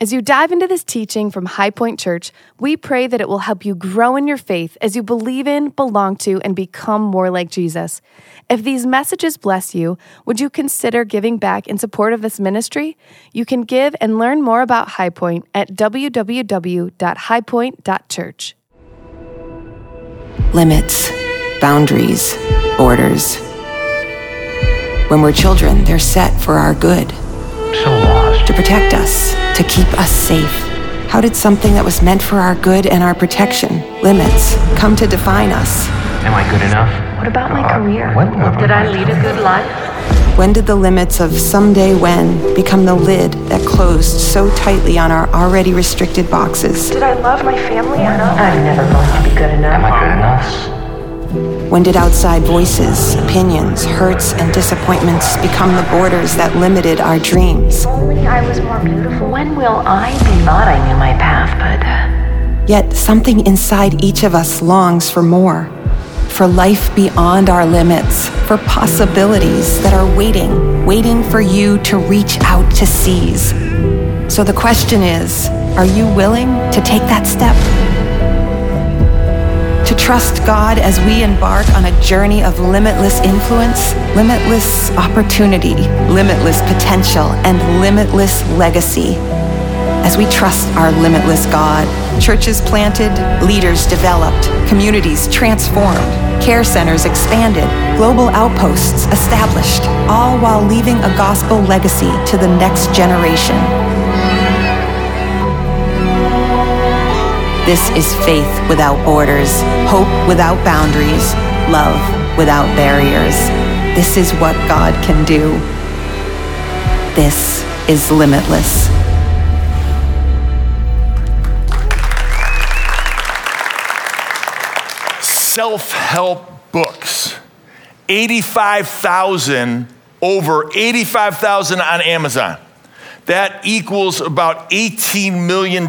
As you dive into this teaching from High Point Church, we pray that it will help you grow in your faith as you believe in, belong to, and become more like Jesus. If these messages bless you, would you consider giving back in support of this ministry? You can give and learn more about High Point at www.highpoint.church. Limits, boundaries, borders. When we're children, they're set for our good. So lost. To protect us, to keep us safe. How did something that was meant for our good and our protection, limits, come to define us? Am I good enough? What about my uh, career? What about Did I lead a good life? When did the limits of someday when become the lid that closed so tightly on our already restricted boxes? Did I love my family enough? I'm never going to be good enough. Am I good enough? When did outside voices, opinions, hurts, and disappointments become the borders that limited our dreams? Only I was more beautiful. When will I be? Thought I knew my path, but Yet something inside each of us longs for more. For life beyond our limits, for possibilities that are waiting, waiting for you to reach out to seize. So the question is are you willing to take that step? To trust God as we embark on a journey of limitless influence, limitless opportunity, limitless potential, and limitless legacy as we trust our limitless God. Churches planted, leaders developed, communities transformed, care centers expanded, global outposts established, all while leaving a gospel legacy to the next generation. This is faith without borders, hope without boundaries, love without barriers. This is what God can do. This is limitless. self help books. 85,000, over 85,000 on Amazon. That equals about $18 million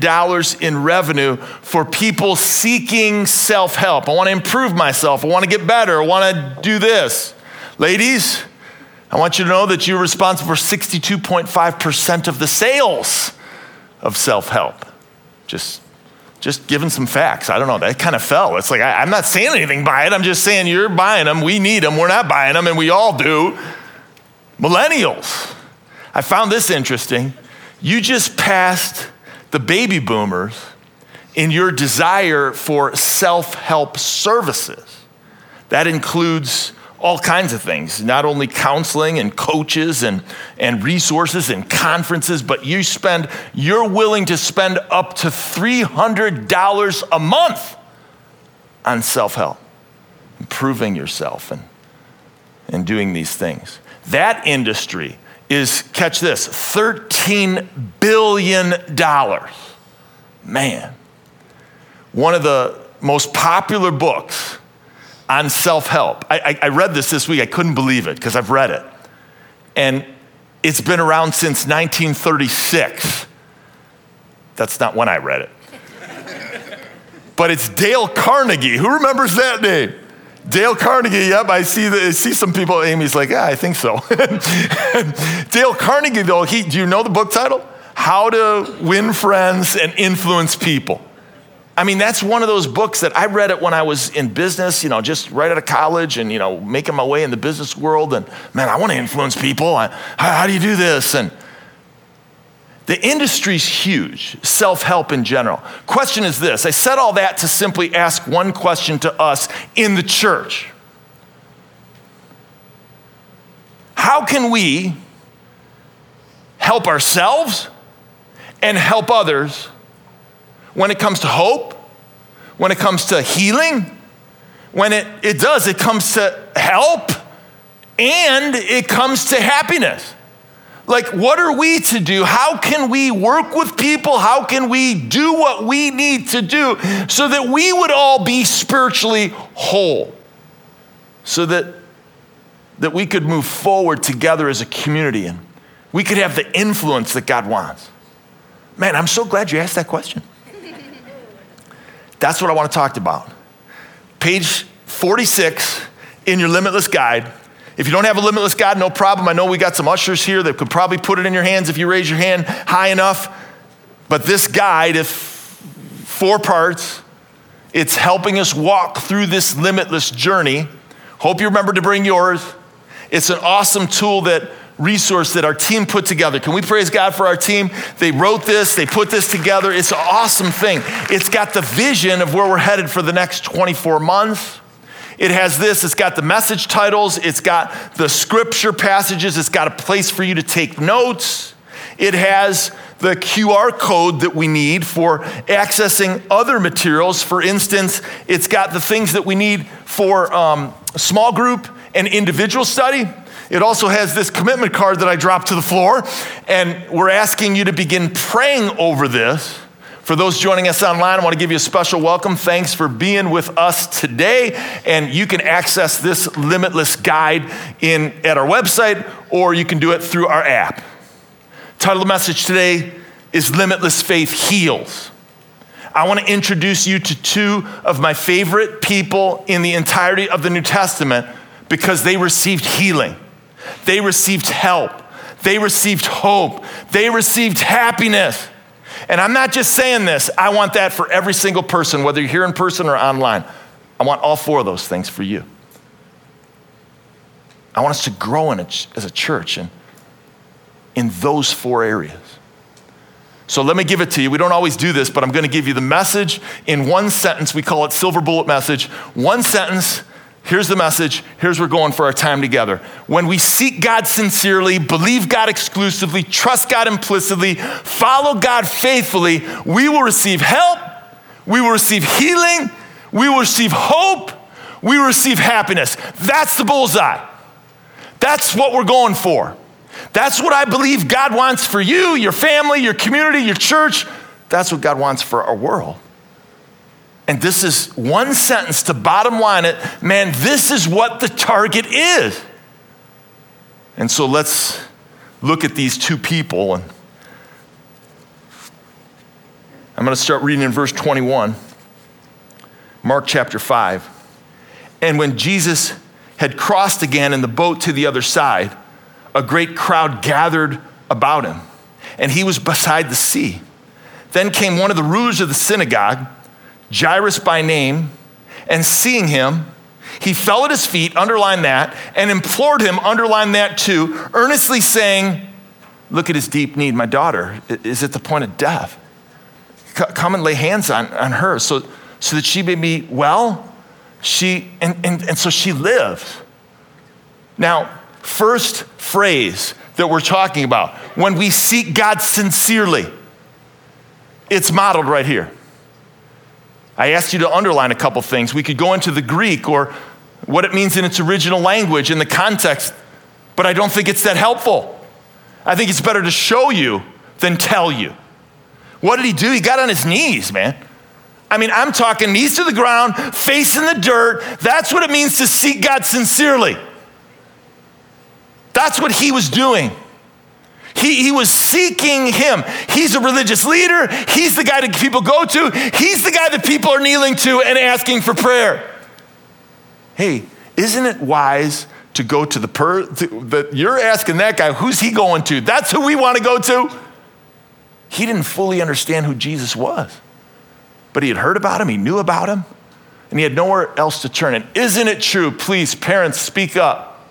in revenue for people seeking self help. I want to improve myself. I want to get better. I want to do this. Ladies, I want you to know that you're responsible for 62.5% of the sales of self help. Just just giving some facts. I don't know. That kind of fell. It's like, I, am not saying anything by it. I'm just saying you're buying them. We need them. We're not buying them, and we all do. Millennials. I found this interesting. You just passed the baby boomers in your desire for self help services. That includes all kinds of things, not only counseling and coaches and, and resources and conferences, but you spend, you're willing to spend up to $300 a month on self help, improving yourself and, and doing these things. That industry is, catch this, $13 billion. Man, one of the most popular books on self help. I, I, I, read this this week. I couldn't believe it because I've read it. And it's been around since 1936. That's not when I read it. but it's Dale Carnegie. Who remembers that name? Dale Carnegie, yep, I see, the, I see some people. Amy's like, yeah, I think so. Dale Carnegie, though, he, do you know the book title? How to Win Friends and Influence People. I mean, that's one of those books that I read it when I was in business, you know, just right out of college and, you know, making my way in the business world. And man, I want to influence people. I, how, how do you do this? And the industry's huge, self help in general. Question is this I said all that to simply ask one question to us in the church How can we help ourselves and help others? when it comes to hope, when it comes to healing, when it, it does, it comes to help and it comes to happiness. Like, what are we to do? How can we work with people? How can we do what we need to do so that we would all be spiritually whole? So that, that we could move forward together as a community and we could have the influence that God wants. Man, I'm so glad you asked that question. That's what I want to talk about. Page 46 in your Limitless Guide. If you don't have a Limitless Guide, no problem. I know we got some ushers here that could probably put it in your hands if you raise your hand high enough. But this guide, if four parts, it's helping us walk through this limitless journey. Hope you remember to bring yours. It's an awesome tool that resource that our team put together. Can we praise God for our team? They wrote this, they put this together. It's an awesome thing. It's got the vision of where we're headed for the next 24 months. It has this, it's got the message titles, it's got the scripture passages, it's got a place for you to take notes. It has the QR code that we need for accessing other materials. For instance, it's got the things that we need for um, small group and individual study. It also has this commitment card that I dropped to the floor, and we're asking you to begin praying over this. For those joining us online, I want to give you a special welcome. Thanks for being with us today. And you can access this limitless guide in, at our website, or you can do it through our app. Title of the message today is Limitless Faith Heals. I want to introduce you to two of my favorite people in the entirety of the New Testament because they received healing, they received help, they received hope, they received happiness. And I'm not just saying this, I want that for every single person, whether you're here in person or online. I want all four of those things for you. I want us to grow in a, as a church and in those four areas. So let me give it to you. We don't always do this, but I'm going to give you the message in one sentence. We call it silver bullet message. One sentence. Here's the message. Here's where we're going for our time together. When we seek God sincerely, believe God exclusively, trust God implicitly, follow God faithfully, we will receive help, we will receive healing, we will receive hope, we will receive happiness. That's the bullseye. That's what we're going for. That's what I believe God wants for you, your family, your community, your church. That's what God wants for our world. And this is one sentence to bottom line it man, this is what the target is. And so let's look at these two people. And I'm going to start reading in verse 21, Mark chapter 5. And when Jesus had crossed again in the boat to the other side, a great crowd gathered about him, and he was beside the sea. Then came one of the rulers of the synagogue, Jairus by name, and seeing him, he fell at his feet, underline that, and implored him, underline that too, earnestly saying, Look at his deep need. My daughter is at the point of death. Come and lay hands on, on her so, so that she may be well. She, and, and, and so she lives. Now, first phrase that we're talking about when we seek God sincerely. It's modeled right here. I asked you to underline a couple things. We could go into the Greek or what it means in its original language in the context, but I don't think it's that helpful. I think it's better to show you than tell you. What did he do? He got on his knees, man. I mean, I'm talking knees to the ground, face in the dirt. That's what it means to seek God sincerely. That's what he was doing. He, he was seeking him. He's a religious leader. He's the guy that people go to. He's the guy that people are kneeling to and asking for prayer. Hey, isn't it wise to go to the per that you're asking that guy, who's he going to? That's who we want to go to. He didn't fully understand who Jesus was, but he had heard about him, he knew about him, and he had nowhere else to turn. And isn't it true? Please, parents, speak up.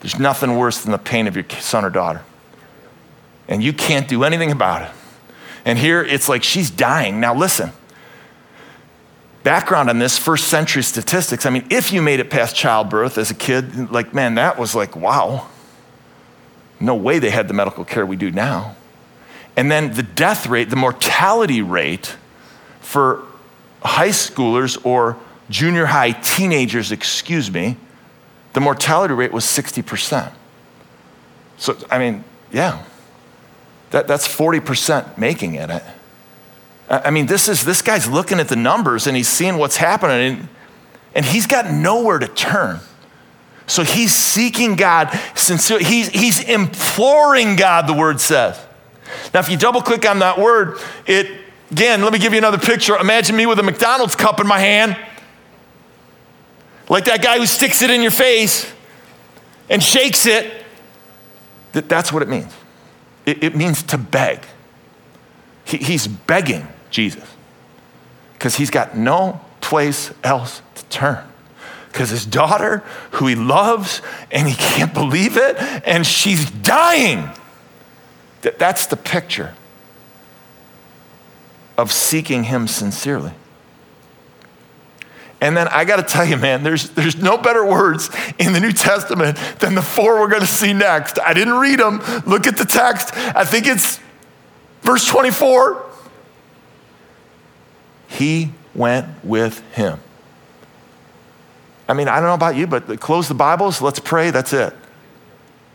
There's nothing worse than the pain of your son or daughter. And you can't do anything about it. And here it's like she's dying. Now, listen background on this first century statistics. I mean, if you made it past childbirth as a kid, like, man, that was like, wow. No way they had the medical care we do now. And then the death rate, the mortality rate for high schoolers or junior high teenagers, excuse me, the mortality rate was 60%. So, I mean, yeah, that, that's 40% making it. I mean, this is this guy's looking at the numbers and he's seeing what's happening, and, and he's got nowhere to turn. So he's seeking God sincerely. He's, he's imploring God, the word says. Now, if you double click on that word, it again, let me give you another picture. Imagine me with a McDonald's cup in my hand like that guy who sticks it in your face and shakes it. That's what it means. It, means to beg. He, he's begging Jesus because he's got no place else to turn. Because his daughter, who he loves, and he can't believe it, and she's dying. That, that's the picture of seeking him sincerely. And then I got to tell you, man, there's, there's no better words in the New Testament than the four we're going to see next. I didn't read them. Look at the text. I think it's verse 24. He went with him. I mean, I don't know about you, but close the Bibles, let's pray, that's it.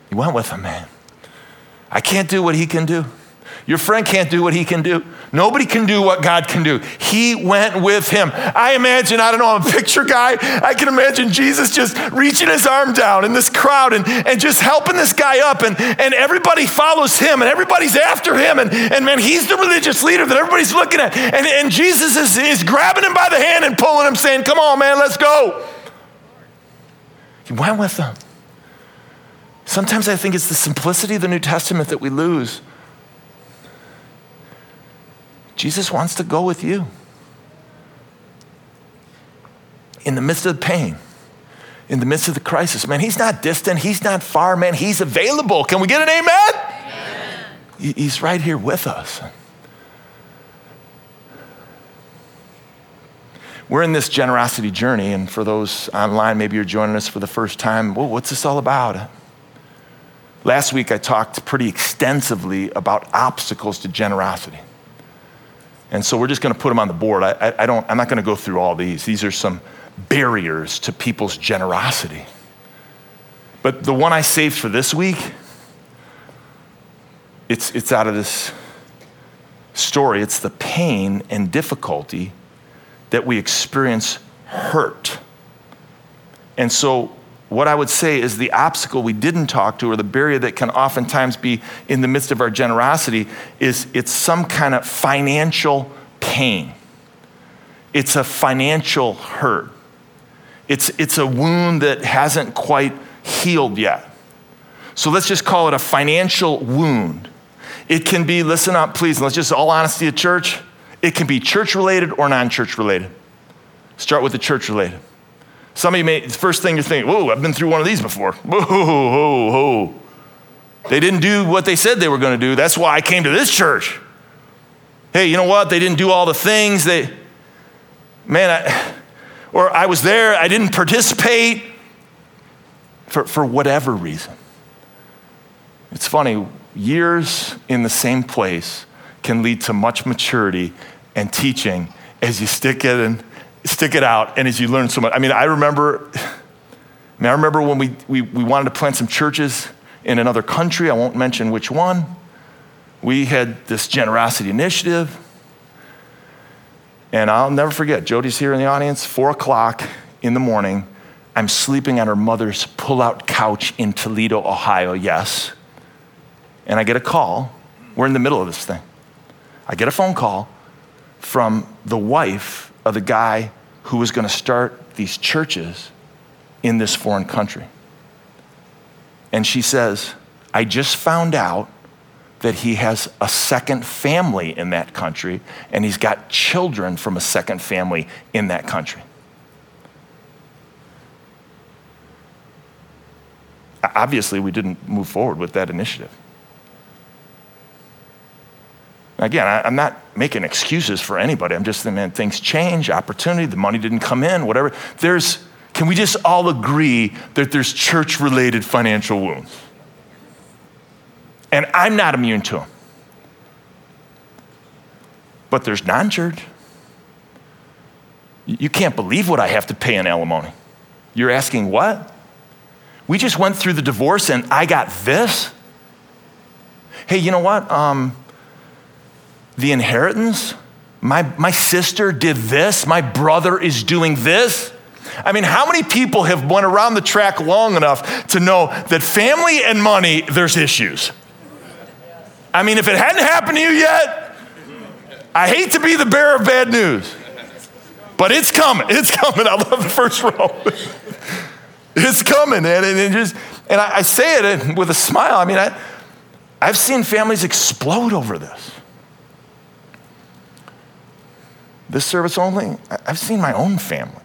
He went with him, man. I can't do what he can do. Your friend can't do what he can do. Nobody can do what God can do. He went with him. I imagine, I don't know, I'm a picture guy. I can imagine Jesus just reaching his arm down in this crowd and, and just helping this guy up. And, and everybody follows him and everybody's after him. And, and man, he's the religious leader that everybody's looking at. And, and Jesus is, is grabbing him by the hand and pulling him, saying, Come on, man, let's go. He went with them. Sometimes I think it's the simplicity of the New Testament that we lose. Jesus wants to go with you. In the midst of the pain, in the midst of the crisis, man, he's not distant, he's not far, man, he's available. Can we get an amen? amen. He's right here with us. We're in this generosity journey, and for those online, maybe you're joining us for the first time. Well, what's this all about? Last week, I talked pretty extensively about obstacles to generosity. And so we're just going to put them on the board. I, I, don't, I'm not going to go through all these. These are some barriers to people's generosity. But the one I saved for this week, it's, it's out of this story. It's the pain and difficulty that we experience hurt. And so what I would say is the obstacle we didn't talk to, or the barrier that can oftentimes be in the midst of our generosity, is it's some kind of financial pain. It's a financial hurt. It's, it's a wound that hasn't quite healed yet. So let's just call it a financial wound. It can be, listen up, please, let's just all honesty at church. It can be church related or non church related. Start with the church related. Some of you may, first thing you're thinking, whoa, I've been through one of these before. Whoa, whoa, whoa. They didn't do what they said they were going to do. That's why I came to this church. Hey, you know what? They didn't do all the things. They, man, I, or I was there, I didn't participate for, for whatever reason. It's funny, years in the same place can lead to much maturity and teaching as you stick it and stick it out and as you learn so much. I mean, I remember, I, mean, I remember when we, we, we wanted to plant some churches in another country. I won't mention which one. We had this generosity initiative. And I'll never forget, Jody's here in the audience, four o'clock in the morning. I'm sleeping on her mother's pull out couch in Toledo, Ohio, yes. And I get a call. We're in the middle of this thing. I get a phone call from the wife of the guy who was going to start these churches in this foreign country. And she says, I just found out that he has a second family in that country and he's got children from a second family in that country. Obviously, we didn't move forward with that initiative. Again, I, am not making excuses for anybody. I'm just saying, man, things change, opportunity, the money didn't come in, whatever. There's, can we just all agree that there's church related financial wounds? And I'm not immune to them. But there's non church. You can't believe what I have to pay in alimony. You're asking what? We just went through the divorce and I got this. Hey, you know what? Um, the inheritance. My, my sister did this. My brother is doing this. I mean, how many people have went around the track long enough to know that family and money, there's issues? I mean, if it hadn't happened to you yet, I hate to be the bearer of bad news, but it's coming. It's coming. I love the first row. it's coming, and, and, just, and I, I say it with a smile. I mean, I, I've seen families explode over this. This service only, I've seen my own family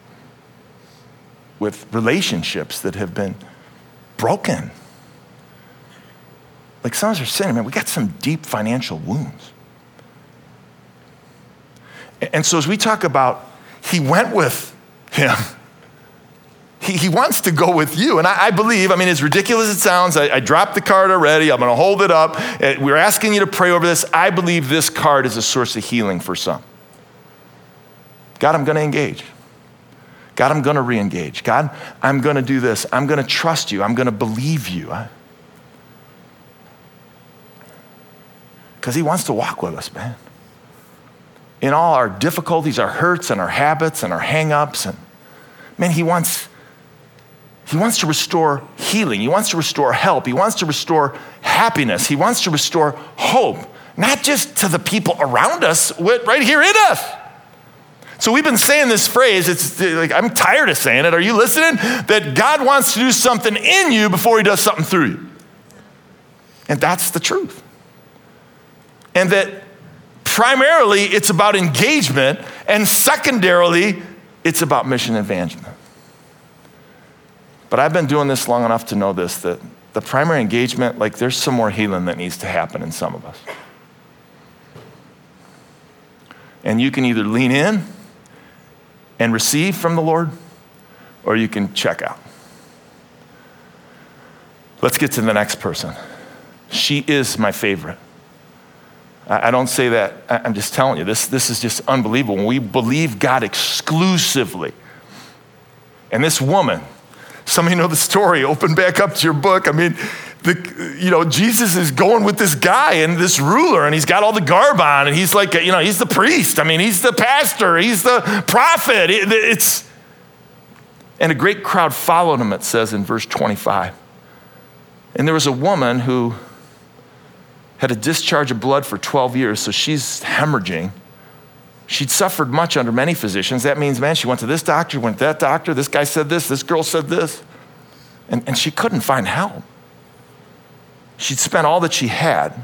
with relationships that have been broken. Like some of us are saying, man, we got some deep financial wounds. And so as we talk about, he went with him. He, he wants to go with you. And I, I believe, I mean, as ridiculous as it sounds, I, I dropped the card already. I'm going to hold it up. We're asking you to pray over this. I believe this card is a source of healing for some. God, I'm going to engage. God, I'm going to re engage. God, I'm going to do this. I'm going to trust you. I'm going to believe you. Because He wants to walk with us, man. In all our difficulties, our hurts, and our habits, and our hang ups. And man, He wants. He wants to restore healing. He wants to restore help. He wants to restore happiness. He wants to restore hope, not just to the people around us, but right here in us. So we've been saying this phrase, it's like I'm tired of saying it. Are you listening? That God wants to do something in you before he does something through you. And that's the truth. And that primarily it's about engagement, and secondarily, it's about mission advancement. But I've been doing this long enough to know this that the primary engagement, like there's some more healing that needs to happen in some of us. And you can either lean in and receive from the Lord, or you can check out. Let's get to the next person. She is my favorite. I don't say that, I'm just telling you, this, this is just unbelievable. When we believe God exclusively, and this woman, some of you know the story, open back up to your book. I mean, the, you know, Jesus is going with this guy and this ruler, and he's got all the garb on, and he's like, you know, he's the priest. I mean, he's the pastor, he's the prophet. It- it's, and a great crowd followed him, it says in verse 25. And there was a woman who had a discharge of blood for 12 years, so she's hemorrhaging. She'd suffered much under many physicians. That means, man, she went to this doctor, went to that doctor, this guy said this, this girl said this. And, and she couldn't find help. She'd spent all that she had.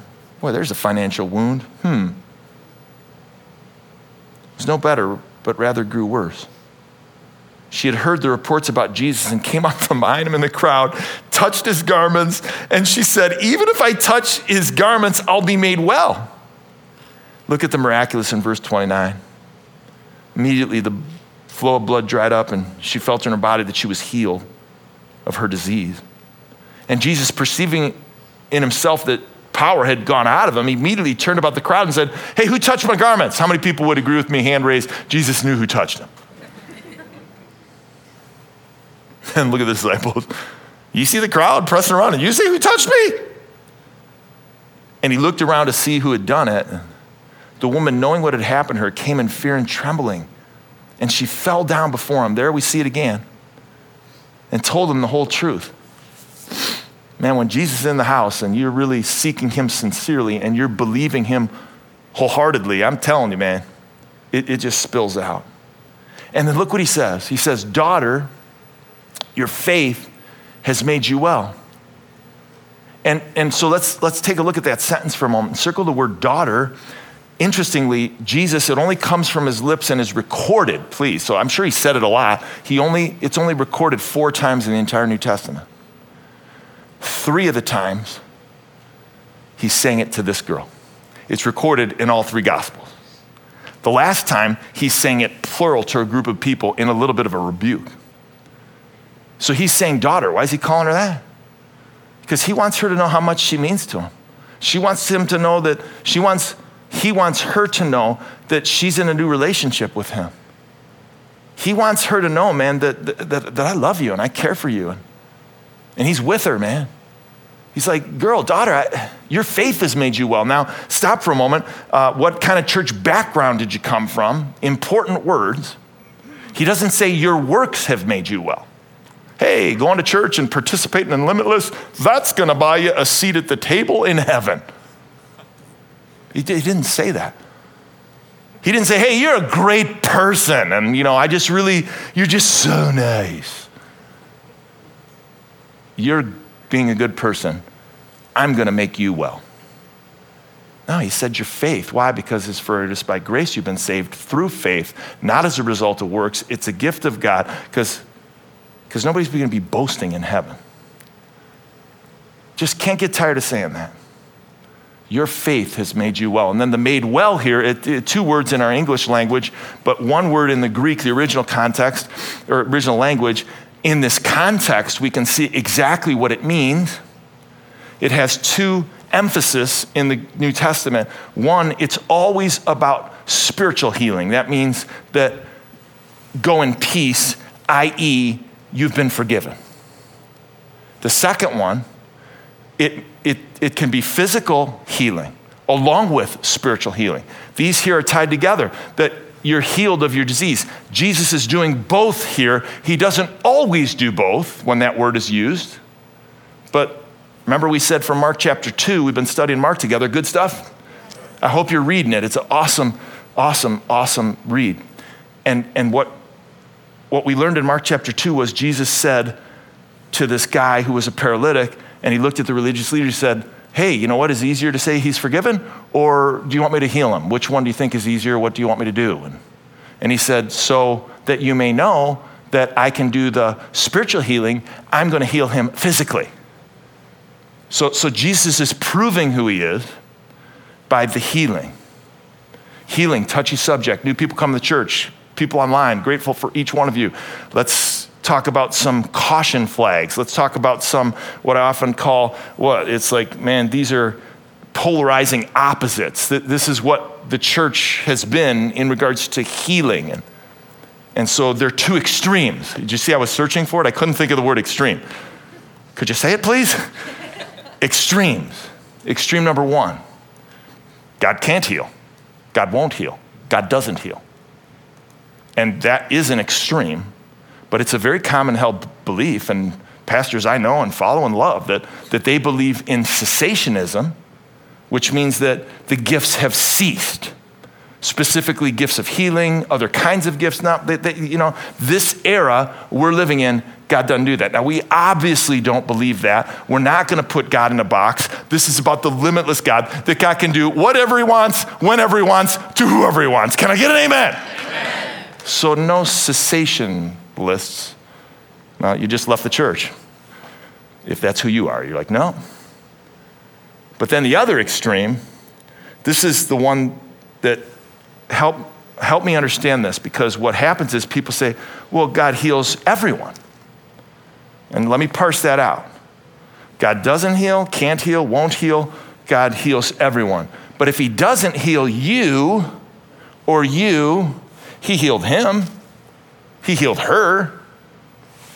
Boy, there's a financial wound. Hmm. It was no better, but rather grew worse. She had heard the reports about Jesus and came up from behind him in the crowd, touched his garments, and she said, Even if I touch his garments, I'll be made well. Look at the miraculous in verse 29. Immediately, the flow of blood dried up, and she felt in her body that she was healed of her disease. And Jesus, perceiving in himself that power had gone out of him, he immediately turned about the crowd and said, Hey, who touched my garments? How many people would agree with me? Hand raised. Jesus knew who touched him. and look at the disciples. You see the crowd pressing around, and you see who touched me? And he looked around to see who had done it. The woman, knowing what had happened to her, came in fear and trembling. And she fell down before him. There we see it again. And told him the whole truth. Man, when Jesus is in the house and you're really seeking him sincerely and you're believing him wholeheartedly, I'm telling you, man, it, it just spills out. And then look what he says. He says, Daughter, your faith has made you well. And, and so let's, let's take a look at that sentence for a moment. Circle the word daughter. Interestingly, Jesus, it only comes from his lips and is recorded, please. So I'm sure he said it a lot. He only, it's only recorded four times in the entire New Testament. Three of the times, he's saying it to this girl. It's recorded in all three Gospels. The last time, he's saying it plural to a group of people in a little bit of a rebuke. So he's saying daughter. Why is he calling her that? Because he wants her to know how much she means to him. She wants him to know that she wants, he wants her to know that she's in a new relationship with him. He wants her to know, man, that, that, that I love you and I care for you. And, he's with her, man. He's like, girl, daughter, I, your faith has made you well. Now, stop for a moment. Uh, what kind of church background did you come from? Important words. He doesn't say your works have made you well. Hey, going to church and participating in Limitless, that's going to buy you a seat at the table in heaven. He, he didn't say that. He didn't say, hey, you're a great person. And, you know, I just really, you're just so nice. You're being a good person. I'm going to make you well. No, he said your faith. Why? Because it's for it is by grace you've been saved through faith, not as a result of works. It's a gift of God because nobody's going to be boasting in heaven. Just can't get tired of saying that. Your faith has made you well. And then the made well here, it, it, two words in our English language, but one word in the Greek, the original context or original language. In this context, we can see exactly what it means. It has two emphasis in the New Testament. One, it's always about spiritual healing. That means that go in peace, i.e., you've been forgiven. The second one, it, it, it can be physical healing along with spiritual healing. These here are tied together, that you're healed of your disease. Jesus is doing both here. He doesn't always do both when that word is used, but remember we said from Mark chapter 2, we've been studying Mark together. Good stuff? I hope you're reading it. It's an awesome, awesome, awesome read. And, and what what we learned in Mark chapter 2 was Jesus said to this guy who was a paralytic, and he looked at the religious leader and said, Hey, you know what is easier to say he's forgiven, or do you want me to heal him? Which one do you think is easier? What do you want me to do? And, and he said, So that you may know that I can do the spiritual healing, I'm going to heal him physically. So, so Jesus is proving who he is by the healing. Healing, touchy subject. New people come to church people online, grateful for each one of you. Let's talk about some caution flags. Let's talk about some, what I often call, what? It's like, man, these are polarizing opposites. This is what the church has been in regards to healing. And, and so they're two extremes. Did you see I was searching for it? I couldn't think of the word extreme. Could you say it, please? Extremes. Extreme number one God can't heal, God won't heal, God doesn't heal. And that is an extreme, but it's a very common held belief. And pastors I know and follow and love that, that they believe in cessationism, which means that the gifts have ceased. Specifically, gifts of healing, other kinds of gifts. Not that, that, you know, this era we're living in, God doesn't do that. Now, we obviously don't believe that. We're not going to put God in a box. This is about the limitless God that God can do whatever He wants, whenever He wants, to whoever He wants. Can I get an amen? amen. So, no cessation lists. Well, you just left the church. If that's who you are, you're like, no. But then the other extreme, this is the one that help, help me understand this because what happens is people say, well, God heals everyone. And let me parse that out. God doesn't heal, can't heal, won't heal. God heals everyone. But if He doesn't heal you or you, he healed him, he healed her.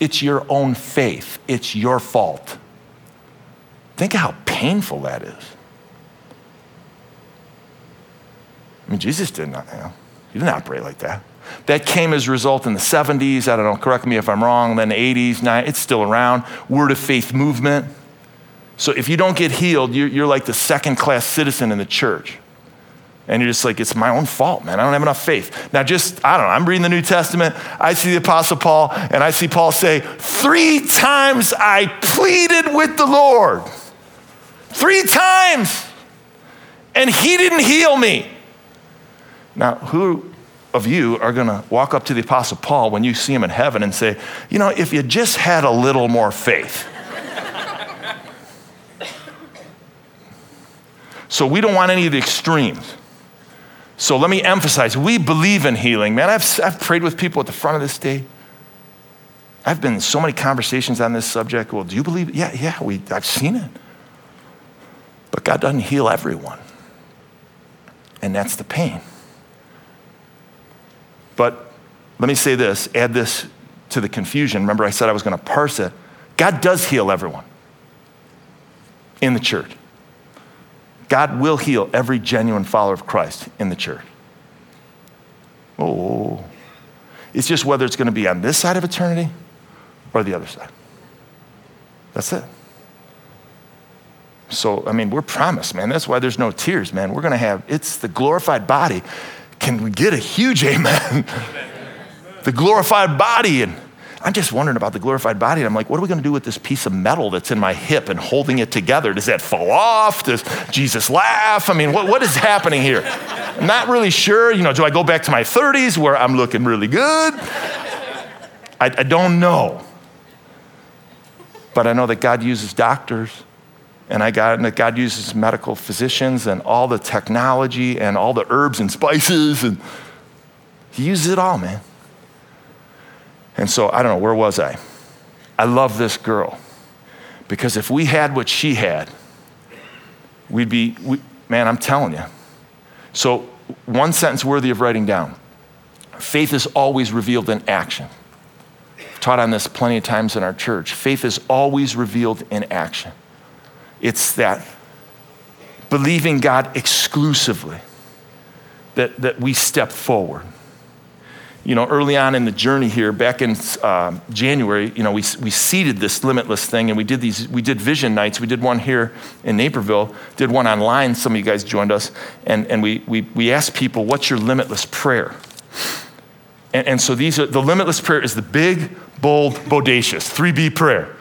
It's your own faith, it's your fault. Think how painful that is. I mean, Jesus did not, you know, he didn't operate like that. That came as a result in the 70s. I don't know, correct me if I'm wrong. Then the 80s, 90s, it's still around. Word of faith movement. So if you don't get healed, you're like the second class citizen in the church and you're just like, it's my own fault, man. I don't have enough faith. Now, just, I don't know, I'm reading the New Testament. I see the Apostle Paul, and I see Paul say, Three times I pleaded with the Lord. Three times. And he didn't heal me. Now, who of you are going to walk up to the Apostle Paul when you see him in heaven and say, You know, if you just had a little more faith? so we don't want any of the extremes. So let me emphasize we believe in healing. Man, I've, I've prayed with people at the front of this day. I've been in so many conversations on this subject. Well, do you believe? Yeah, yeah, we, I've seen it. But God doesn't heal everyone. And that's the pain. But let me say this add this to the confusion. Remember, I said I was going to parse it. God does heal everyone in the church. God will heal every genuine follower of Christ in the church. Oh, it's just whether it's going to be on this side of eternity or the other side. That's it. So, I mean, we're promised, man. That's why there's no tears, man. We're going to have, it's the glorified body. Can we get a huge amen? the glorified body. And I'm just wondering about the glorified body. And I'm like, what are we going to do with this piece of metal that's in my hip and holding it together? Does that fall off? Does Jesus laugh? I mean, what, what is happening here? I'm not really sure. You know, do I go back to my 30s where I'm looking really good? I, I don't know. But I know that God uses doctors and I got that God uses medical physicians and all the technology and all the herbs and spices and he uses it all, man. And so I don't know, where was I? I love this girl because if we had what she had, we'd be, we, man, I'm telling you. So, one sentence worthy of writing down faith is always revealed in action. I've taught on this plenty of times in our church. Faith is always revealed in action. It's that believing God exclusively that, that we step forward. You know, early on in the journey here, back in uh, January, you know, we, we seeded this limitless thing and we did these, we did vision nights. We did one here in Naperville, did one online. Some of you guys joined us. And, and we, we, we asked people, what's your limitless prayer? And, and so these are, the limitless prayer is the big, bold, bodacious, 3B prayer.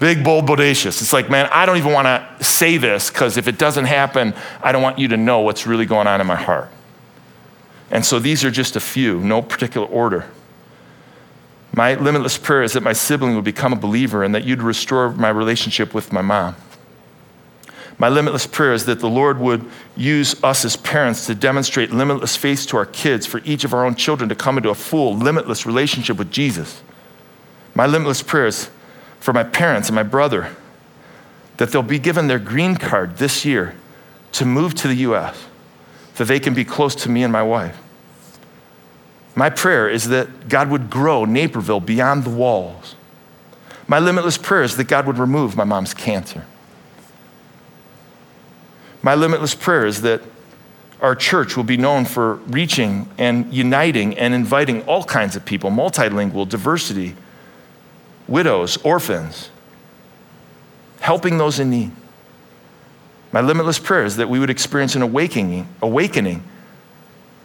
Big, bold, bodacious. It's like, man, I don't even want to say this because if it doesn't happen, I don't want you to know what's really going on in my heart. And so these are just a few, no particular order. My limitless prayer is that my sibling would become a believer and that you'd restore my relationship with my mom. My limitless prayer is that the Lord would use us as parents to demonstrate limitless faith to our kids, for each of our own children to come into a full, limitless relationship with Jesus. My limitless prayer is for my parents and my brother that they'll be given their green card this year to move to the U.S., that they can be close to me and my wife. My prayer is that God would grow Naperville beyond the walls. My limitless prayer is that God would remove my mom's cancer. My limitless prayer is that our church will be known for reaching and uniting and inviting all kinds of people, multilingual, diversity, widows, orphans, helping those in need. My limitless prayer is that we would experience an awakening, awakening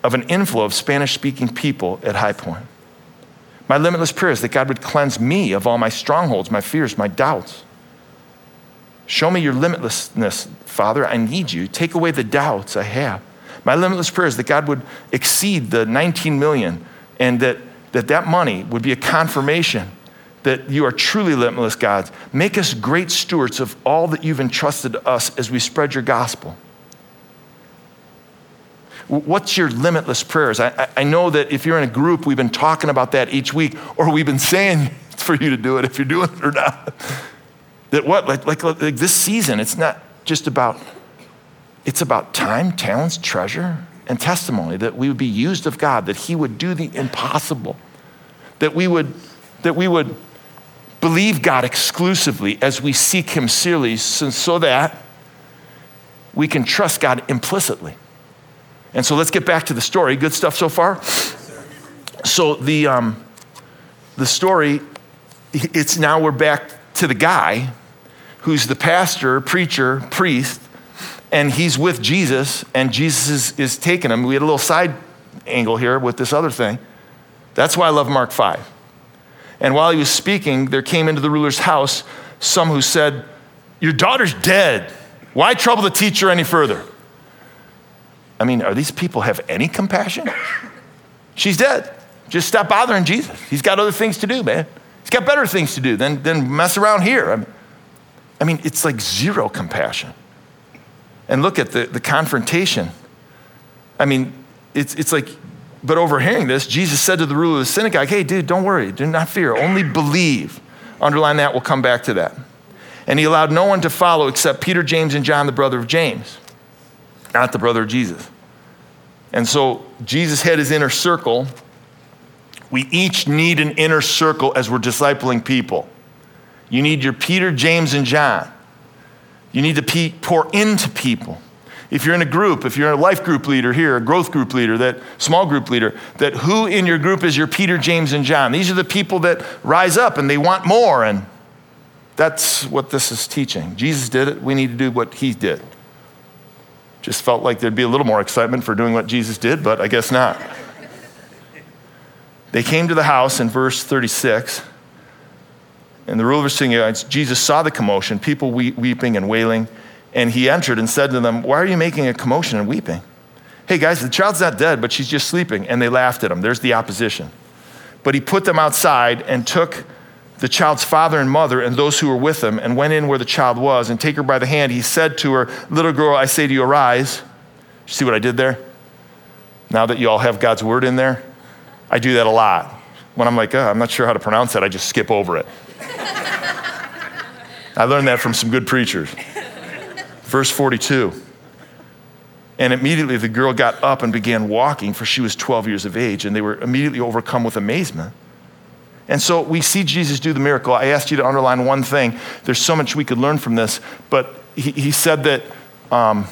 of an inflow of Spanish speaking people at High Point. My limitless prayer is that God would cleanse me of all my strongholds, my fears, my doubts. Show me your limitlessness, Father. I need you. Take away the doubts I have. My limitless prayer is that God would exceed the 19 million and that that, that money would be a confirmation that you are truly limitless gods. Make us great stewards of all that you've entrusted to us as we spread your gospel. What's your limitless prayers? I, I know that if you're in a group, we've been talking about that each week, or we've been saying it's for you to do it if you're doing it or not. That what? Like, like, like this season, it's not just about, it's about time, talents, treasure, and testimony that we would be used of God, that He would do the impossible, that we would, that we would believe God exclusively as we seek Him sincerely, so that we can trust God implicitly. And so let's get back to the story. Good stuff so far? So the, um, the story, it's now we're back to the guy who's the pastor, preacher, priest, and he's with Jesus, and Jesus is, is taking him. We had a little side angle here with this other thing. That's why I love Mark 5. And while he was speaking, there came into the ruler's house some who said, Your daughter's dead. Why trouble the teacher any further? I mean, are these people have any compassion? She's dead. Just stop bothering Jesus. He's got other things to do, man. He's got better things to do than, than mess around here. I mean, I mean, it's like zero compassion. And look at the, the confrontation. I mean, it's, it's like, but overhearing this, Jesus said to the ruler of the synagogue, Hey, dude, don't worry, do not fear, only believe. Underline that, we'll come back to that. And he allowed no one to follow except Peter, James, and John, the brother of James, not the brother of Jesus. And so Jesus had his inner circle. We each need an inner circle as we're discipling people. You need your Peter, James, and John. You need to pour into people. If you're in a group, if you're a life group leader here, a growth group leader, that small group leader, that who in your group is your Peter, James, and John? These are the people that rise up and they want more. And that's what this is teaching. Jesus did it. We need to do what he did. Just felt like there'd be a little more excitement for doing what Jesus did, but I guess not. They came to the house in verse 36. And the ruler was singing, Jesus saw the commotion, people weeping and wailing, and he entered and said to them, Why are you making a commotion and weeping? Hey guys, the child's not dead, but she's just sleeping. And they laughed at him. There's the opposition. But he put them outside and took the child's father and mother and those who were with him and went in where the child was and take her by the hand. He said to her, Little girl, I say to you, arise. See what I did there? Now that you all have God's word in there, I do that a lot. When I'm like, oh, I'm not sure how to pronounce that, I just skip over it. I learned that from some good preachers. Verse 42. And immediately the girl got up and began walking, for she was 12 years of age, and they were immediately overcome with amazement. And so we see Jesus do the miracle. I asked you to underline one thing. There's so much we could learn from this, but he, he said that, um,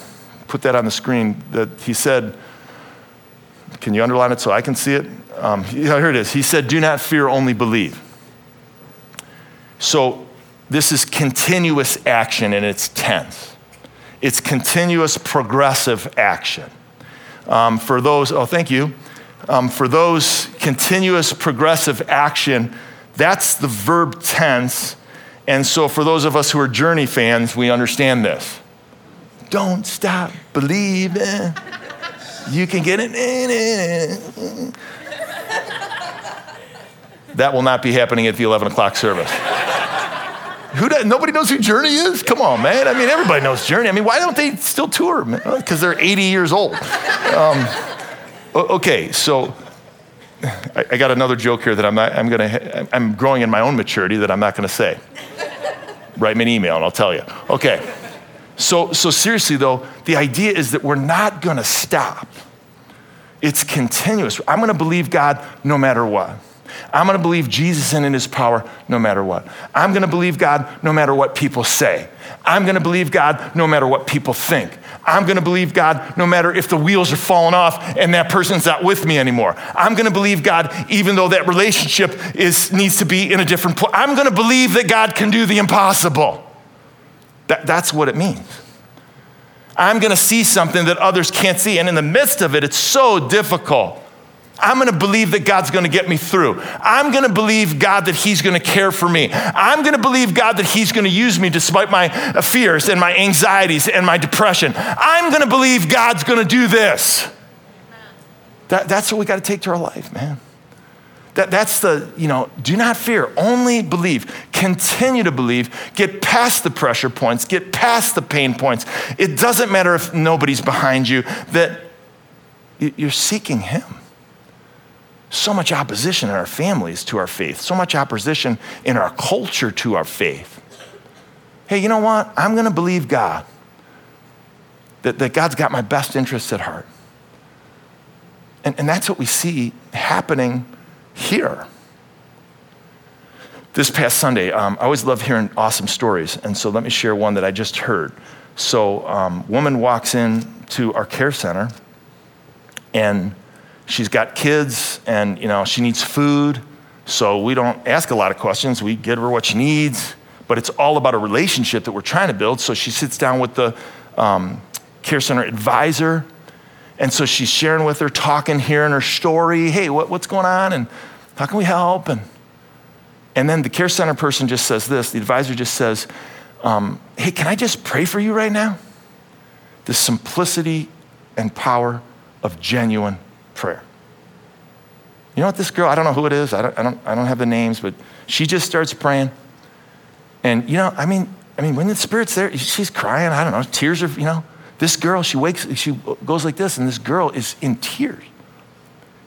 put that on the screen, that he said, can you underline it so I can see it? Um, here it is. He said, Do not fear, only believe. So this is continuous action and it's tense. It's continuous progressive action. Um, for those, oh, thank you. Um, for those continuous progressive action, that's the verb tense. And so for those of us who are journey fans, we understand this. Don't stop believing. You can get it. That will not be happening at the 11 o'clock service. Who does, nobody knows who Journey is? Come on, man. I mean, everybody knows Journey. I mean, why don't they still tour? Because they're 80 years old. Um, okay, so I, I, got another joke here that I'm not, I'm gonna, I'm growing in my own maturity that I'm not gonna say. Write me an email and I'll tell you. Okay. So, so seriously though, the idea is that we're not gonna stop. It's continuous. I'm gonna believe God no matter what. I'm going to believe Jesus and in his power no matter what. I'm going to believe God no matter what people say. I'm going to believe God no matter what people think. I'm going to believe God no matter if the wheels are falling off and that person's not with me anymore. I'm going to believe God even though that relationship is, needs to be in a different place. I'm going to believe that God can do the impossible. That, that's what it means. I'm going to see something that others can't see. And in the midst of it, it's so difficult. I'm gonna believe that God's gonna get me through. I'm gonna believe God that He's gonna care for me. I'm gonna believe God that He's gonna use me despite my fears and my anxieties and my depression. I'm gonna believe God's gonna do this. That, that's what we gotta take to our life, man. That, that's the, you know, do not fear, only believe. Continue to believe. Get past the pressure points, get past the pain points. It doesn't matter if nobody's behind you, that you're seeking Him so much opposition in our families to our faith, so much opposition in our culture to our faith. Hey, you know what? I'm going to believe God, that, that God's got my best interests at heart. And, and that's what we see happening here. This past Sunday, um, I always love hearing awesome stories. And so let me share one that I just heard. So, um, woman walks in to our care center, and she's got kids and you know she needs food. So we don't ask a lot of questions. We give her what she needs. But it's all about a relationship that we're trying to build. So she sits down with the um, care center advisor. And so she's sharing with her talking hearing her story. Hey what, what's going on? And how can we help? And and then the care center person just says this. The advisor just says um, hey can i just pray for you right now? The simplicity and power of genuine prayer. You know what, this girl, I don't know who it is, I don't, I don't, I don't have the names, but she just starts praying. And, you know, I mean, I mean, when the Spirit's there, she's crying, I don't know, tears are, you know. This girl, she wakes, she goes like this, and this girl is in tears.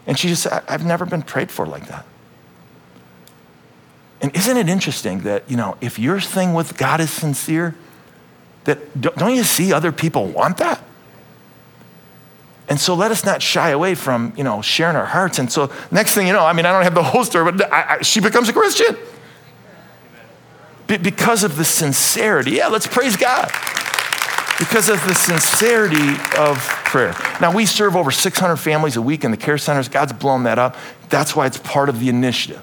And she just said, I've never been prayed for like that. And isn't it interesting that, you know, if your thing with God is sincere, that don't you see other people want that? And so let us not shy away from, you know, sharing our hearts. And so next thing you know, I mean, I don't have the whole story, but I, I, she becomes a Christian. Be, because of the sincerity. Yeah, let's praise God. Because of the sincerity of prayer. Now, we serve over 600 families a week in the care centers. God's blown that up. That's why it's part of the initiative.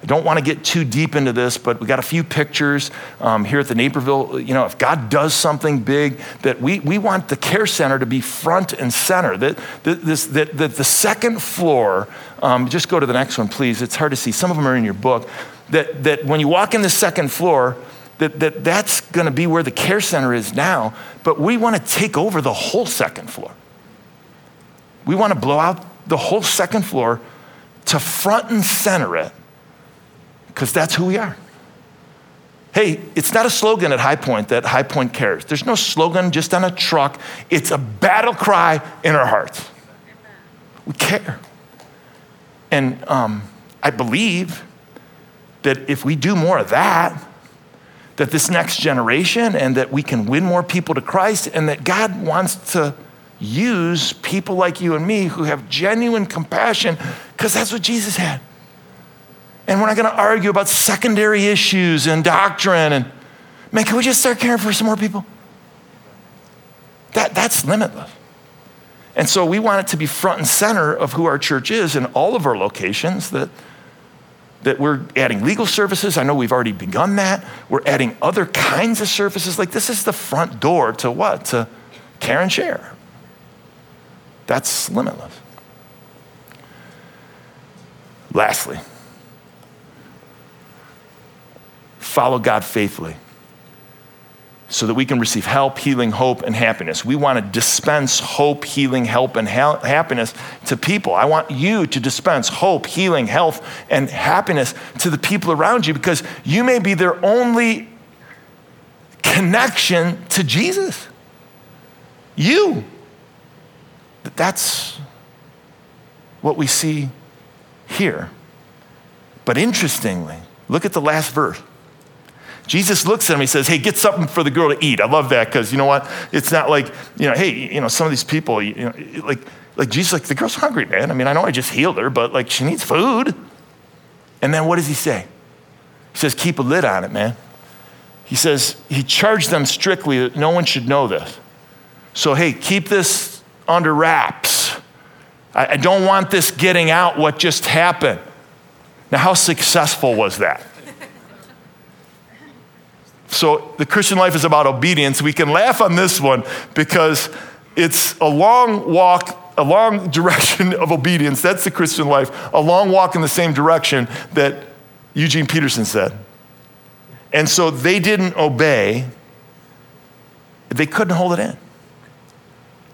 I don't want to get too deep into this, but we got a few pictures um, here at the Naperville. You know, if God does something big, that we, we want the care center to be front and center. That, that, this, that, that the second floor, um, just go to the next one, please. It's hard to see. Some of them are in your book. That, that when you walk in the second floor, that, that that's going to be where the care center is now, but we want to take over the whole second floor. We want to blow out the whole second floor to front and center it because that's who we are. Hey, it's not a slogan at High Point that High Point cares. There's no slogan just on a truck. It's a battle cry in our hearts. We care. And um, I believe that if we do more of that, that this next generation and that we can win more people to Christ and that God wants to use people like you and me who have genuine compassion because that's what Jesus had. And we're not going to argue about secondary issues and doctrine. And man, can we just start caring for some more people? That, that's limitless. And so we want it to be front and center of who our church is in all of our locations that, that we're adding legal services. I know we've already begun that. We're adding other kinds of services. Like this is the front door to what? To care and share. That's limitless. Lastly, follow God faithfully so that we can receive help, healing, hope, and happiness. We want to dispense hope, healing, help, and ha- happiness to people. I want you to dispense hope, healing, health, and happiness to the people around you because you may be their only connection to Jesus. You. That's what we see here. But interestingly, look at the last verse. Jesus looks at him, he says, Hey, get something for the girl to eat. I love that because you know what? It's not like, you know, hey, you know, some of these people, you know, like, like Jesus, like, the girl's hungry, man. I mean, I know I just healed her, but like, she needs food. And then what does he say? He says, Keep a lid on it, man. He says, He charged them strictly that no one should know this. So, hey, keep this under wraps. I, I don't want this getting out what just happened. Now, how successful was that? So the Christian life is about obedience. We can laugh on this one because it's a long walk, a long direction of obedience. That's the Christian life, a long walk in the same direction that Eugene Peterson said. And so they didn't obey, they couldn't hold it in.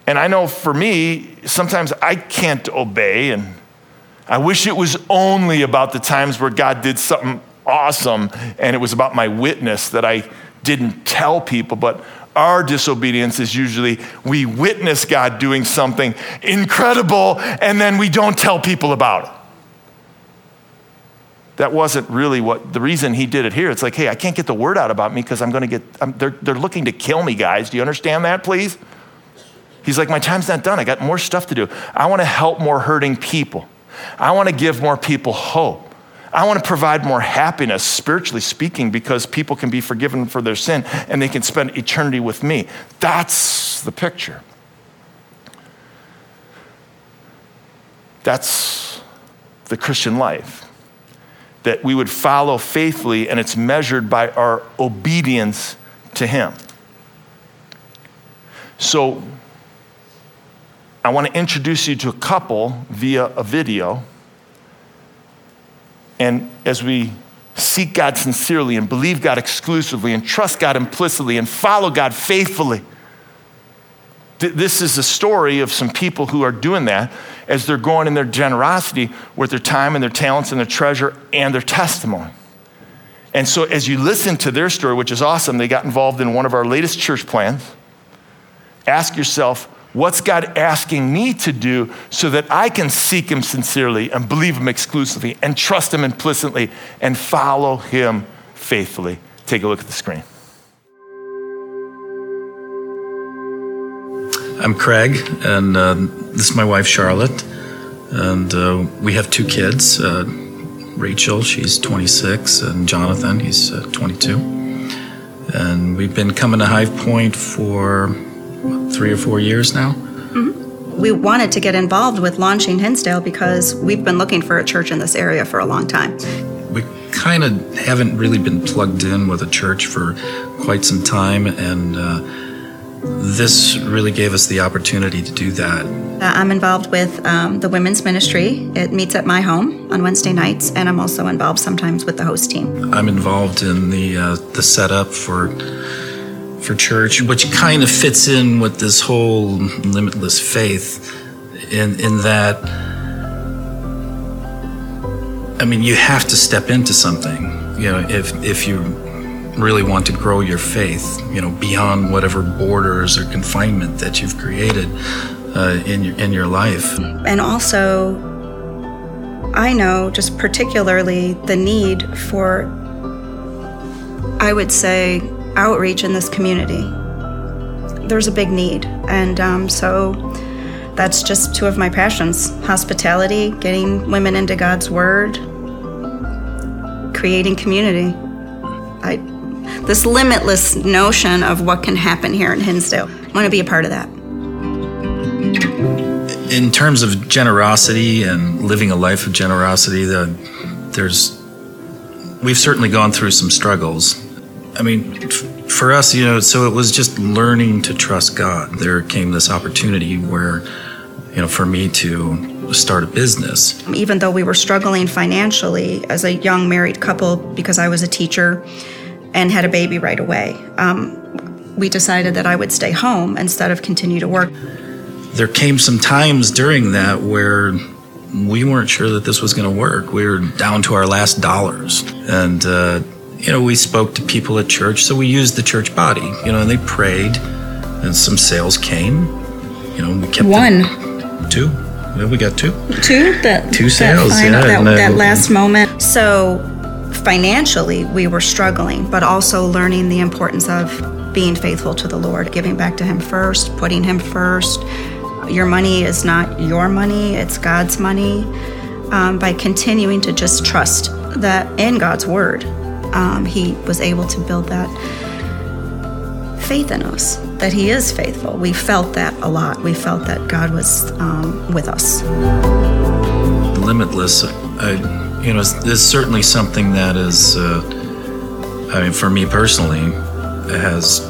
And I know for me, sometimes I can't obey, and I wish it was only about the times where God did something awesome. And it was about my witness that I didn't tell people. But our disobedience is usually we witness God doing something incredible and then we don't tell people about it. That wasn't really what the reason he did it here. It's like, hey, I can't get the word out about me because I'm going to get, I'm, they're, they're looking to kill me, guys. Do you understand that, please? He's like, my time's not done. I got more stuff to do. I want to help more hurting people. I want to give more people hope. I want to provide more happiness, spiritually speaking, because people can be forgiven for their sin and they can spend eternity with me. That's the picture. That's the Christian life. That we would follow faithfully, and it's measured by our obedience to Him. So, I want to introduce you to a couple via a video. And as we seek God sincerely and believe God exclusively and trust God implicitly and follow God faithfully, th- this is a story of some people who are doing that as they're going in their generosity with their time and their talents and their treasure and their testimony. And so, as you listen to their story, which is awesome, they got involved in one of our latest church plans. Ask yourself, What's God asking me to do so that I can seek Him sincerely and believe Him exclusively and trust Him implicitly and follow Him faithfully? Take a look at the screen. I'm Craig, and uh, this is my wife Charlotte, and uh, we have two kids. Uh, Rachel, she's 26, and Jonathan, he's uh, 22. And we've been coming to High Point for three or four years now. We wanted to get involved with launching Hinsdale because we've been looking for a church in this area for a long time. We kind of haven't really been plugged in with a church for quite some time, and uh, this really gave us the opportunity to do that. Uh, I'm involved with um, the women's ministry. It meets at my home on Wednesday nights, and I'm also involved sometimes with the host team. I'm involved in the uh, the setup for for church, which kind of fits in with this whole limitless faith, in in that. I mean, you have to step into something, you know, if if you really want to grow your faith, you know, beyond whatever borders or confinement that you've created uh, in your in your life. And also, I know just particularly the need for, I would say, outreach in this community. There's a big need, and um, so that's just two of my passions hospitality, getting women into God's Word, creating community. I, this limitless notion of what can happen here in Hinsdale, I want to be a part of that. In terms of generosity and living a life of generosity, the, there's we've certainly gone through some struggles. I mean, f- for us, you know, so it was just learning to trust God. There came this opportunity where, you know, for me to start a business. Even though we were struggling financially as a young married couple because I was a teacher and had a baby right away, um, we decided that I would stay home instead of continue to work. There came some times during that where we weren't sure that this was going to work. We were down to our last dollars. And, uh, you know, we spoke to people at church, so we used the church body, you know, and they prayed, and some sales came. You know, we kept One. them- two. Yeah, we got two. Two that Two sales, that, final, yeah, that, uh, that last moment. So financially, we were struggling, but also learning the importance of being faithful to the Lord, giving back to Him first, putting Him first. Your money is not your money; it's God's money. Um, by continuing to just trust that in God's Word, um, He was able to build that faith in us that He is faithful. We felt that a lot. We felt that God was um, with us. limitless. I, you know, is certainly something that is, uh, I mean, for me personally, has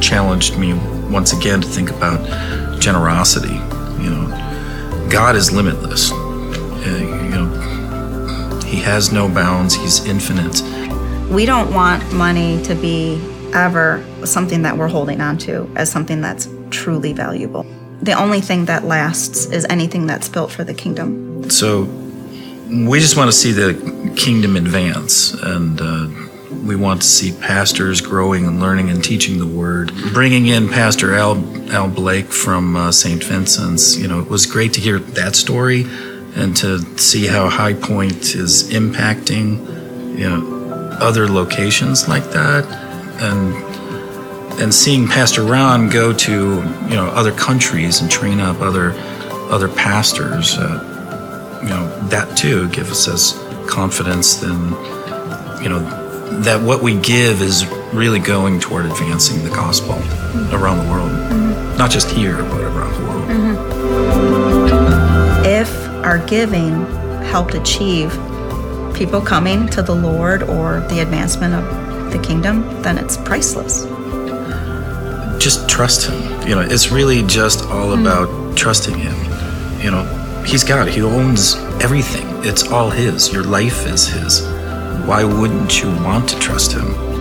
challenged me once again to think about generosity. You know, God is limitless. Uh, you know, He has no bounds. He's infinite. We don't want money to be ever something that we're holding on to as something that's truly valuable. The only thing that lasts is anything that's built for the kingdom. So we just want to see the kingdom advance, and uh, we want to see pastors growing and learning and teaching the word. Bringing in Pastor Al, Al Blake from uh, St. Vincent's, you know, it was great to hear that story and to see how High Point is impacting, you know, other locations like that, and and seeing Pastor Ron go to you know other countries and train up other other pastors. Uh, you know that too gives us confidence in you know that what we give is really going toward advancing the gospel around the world. Not just here but around the world. If our giving helped achieve people coming to the Lord or the advancement of the kingdom, then it's priceless. just trust him. You know it's really just all hmm. about trusting him. You know He's God, he owns everything. It's all his. Your life is his. Why wouldn't you want to trust him